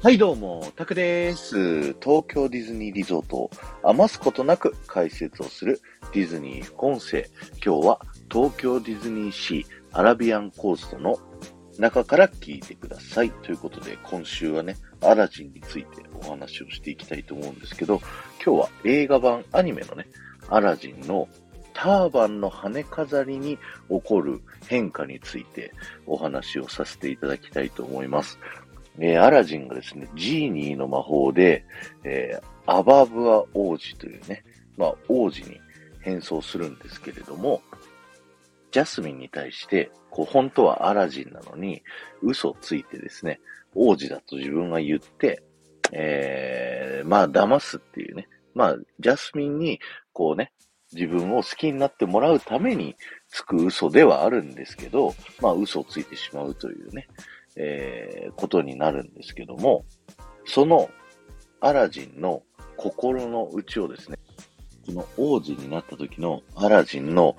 はい、どうも、タクです。東京ディズニーリゾートを余すことなく解説をするディズニー副音声。今日は東京ディズニーシーアラビアンコーストの中から聞いてください。ということで、今週はね、アラジンについてお話をしていきたいと思うんですけど、今日は映画版アニメのね、アラジンのターバンの羽飾りに起こる変化についてお話をさせていただきたいと思います。えーアラジンがですね、ジーニーの魔法で、えーアバブア王子というね、まあ王子に変装するんですけれども、ジャスミンに対して、こう本当はアラジンなのに嘘をついてですね、王子だと自分が言って、えーまあ騙すっていうね、まあジャスミンにこうね、自分を好きになってもらうためにつく嘘ではあるんですけど、まあ嘘をついてしまうというね、えーことになるんですけども、そのアラジンの心の内をですね、この王子になった時のアラジンの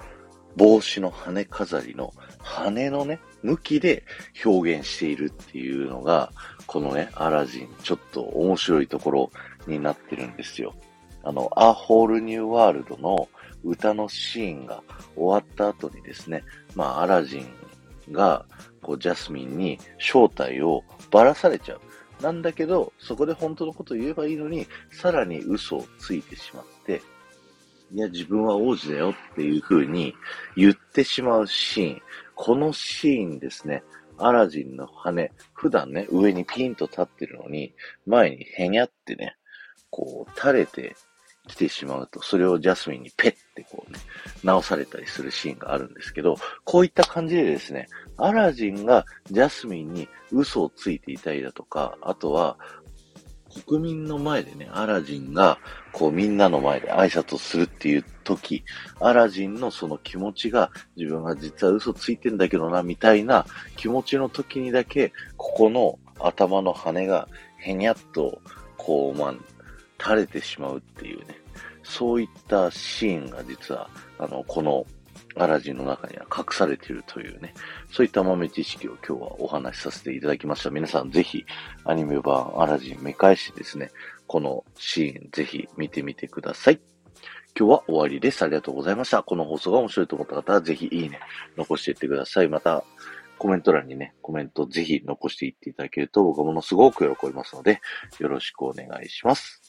帽子の羽飾りの羽のね、向きで表現しているっていうのが、このね、アラジン、ちょっと面白いところになってるんですよ。あの、アホールニューワールドの歌のシーンが終わった後にですね、まあ、アラジンが、こう、ジャスミンに正体をばらされちゃう。なんだけど、そこで本当のことを言えばいいのに、さらに嘘をついてしまって、いや、自分は王子だよっていう風に言ってしまうシーン。このシーンですね。アラジンの羽、普段ね、上にピンと立ってるのに、前にへにゃってね、こう、垂れてきてしまうと、それをジャスミンにペッ、直されたりするシーンがあるんですけど、こういった感じでですね、アラジンがジャスミンに嘘をついていたりだとか、あとは、国民の前でね、アラジンが、こうみんなの前で挨拶をするっていう時、アラジンのその気持ちが、自分が実は嘘ついてんだけどな、みたいな気持ちの時にだけ、ここの頭の羽が、へにゃっと、こう、まあ、垂れてしまうっていうね、そういったシーンが実は、あの、このアラジンの中には隠されているというね、そういった豆知識を今日はお話しさせていただきました。皆さんぜひアニメ版アラジン見返しですね、このシーンぜひ見てみてください。今日は終わりです。ありがとうございました。この放送が面白いと思った方はぜひいいね、残していってください。また、コメント欄にね、コメントぜひ残していっていただけると僕はものすごく喜びますので、よろしくお願いします。